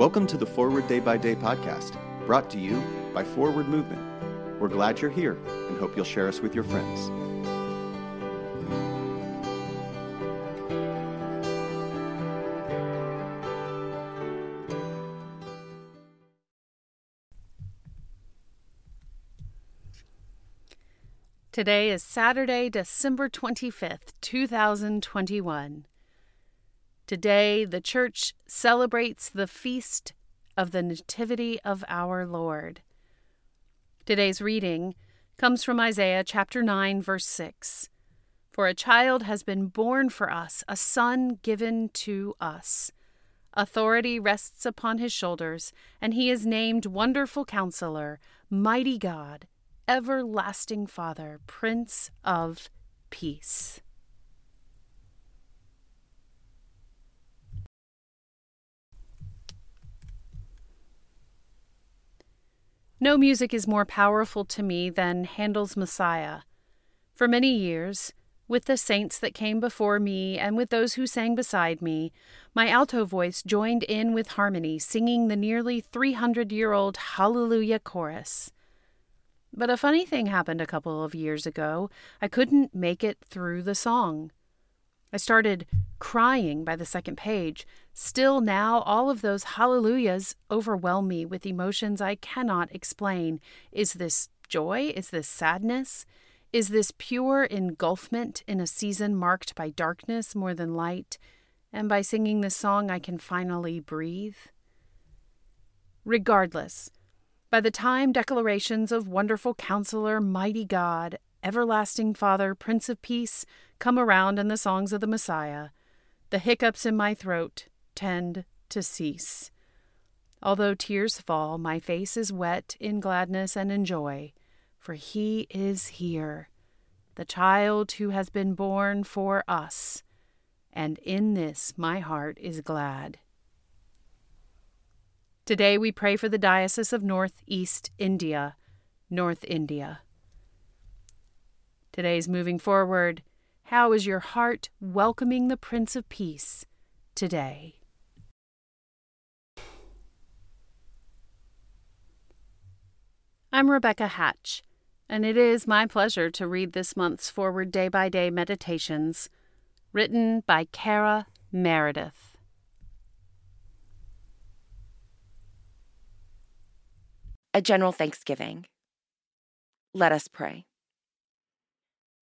Welcome to the Forward Day by Day podcast, brought to you by Forward Movement. We're glad you're here and hope you'll share us with your friends. Today is Saturday, December 25th, 2021. Today, the church celebrates the feast of the Nativity of our Lord. Today's reading comes from Isaiah chapter 9, verse 6. For a child has been born for us, a son given to us. Authority rests upon his shoulders, and he is named Wonderful Counselor, Mighty God, Everlasting Father, Prince of Peace. No music is more powerful to me than Handel's Messiah. For many years, with the saints that came before me and with those who sang beside me, my alto voice joined in with harmony, singing the nearly 300 year old Hallelujah chorus. But a funny thing happened a couple of years ago. I couldn't make it through the song. I started crying by the second page. Still, now, all of those hallelujahs overwhelm me with emotions I cannot explain. Is this joy? Is this sadness? Is this pure engulfment in a season marked by darkness more than light? And by singing this song, I can finally breathe? Regardless, by the time declarations of wonderful counselor, mighty God, everlasting Father, Prince of Peace come around in the songs of the Messiah, the hiccups in my throat tend to cease. Although tears fall, my face is wet in gladness and in joy, for he is here, the child who has been born for us, and in this my heart is glad. Today we pray for the Diocese of Northeast India, North India. Today's moving forward. How is your heart welcoming the Prince of Peace today? I'm Rebecca Hatch, and it is my pleasure to read this month's Forward Day by Day Meditations, written by Kara Meredith. A general thanksgiving. Let us pray.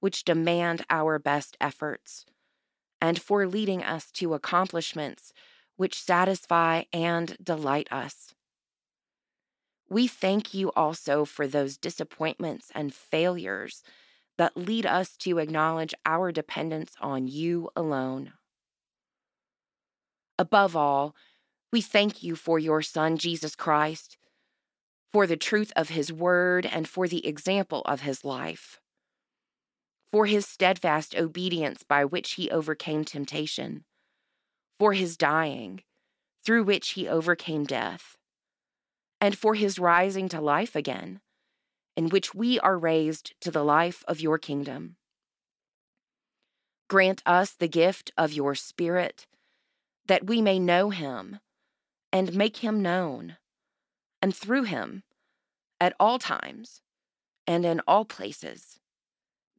which demand our best efforts, and for leading us to accomplishments which satisfy and delight us. We thank you also for those disappointments and failures that lead us to acknowledge our dependence on you alone. Above all, we thank you for your Son, Jesus Christ, for the truth of his word and for the example of his life for his steadfast obedience by which he overcame temptation, for his dying, through which he overcame death, and for his rising to life again, in which we are raised to the life of your kingdom. Grant us the gift of your Spirit, that we may know him and make him known, and through him, at all times and in all places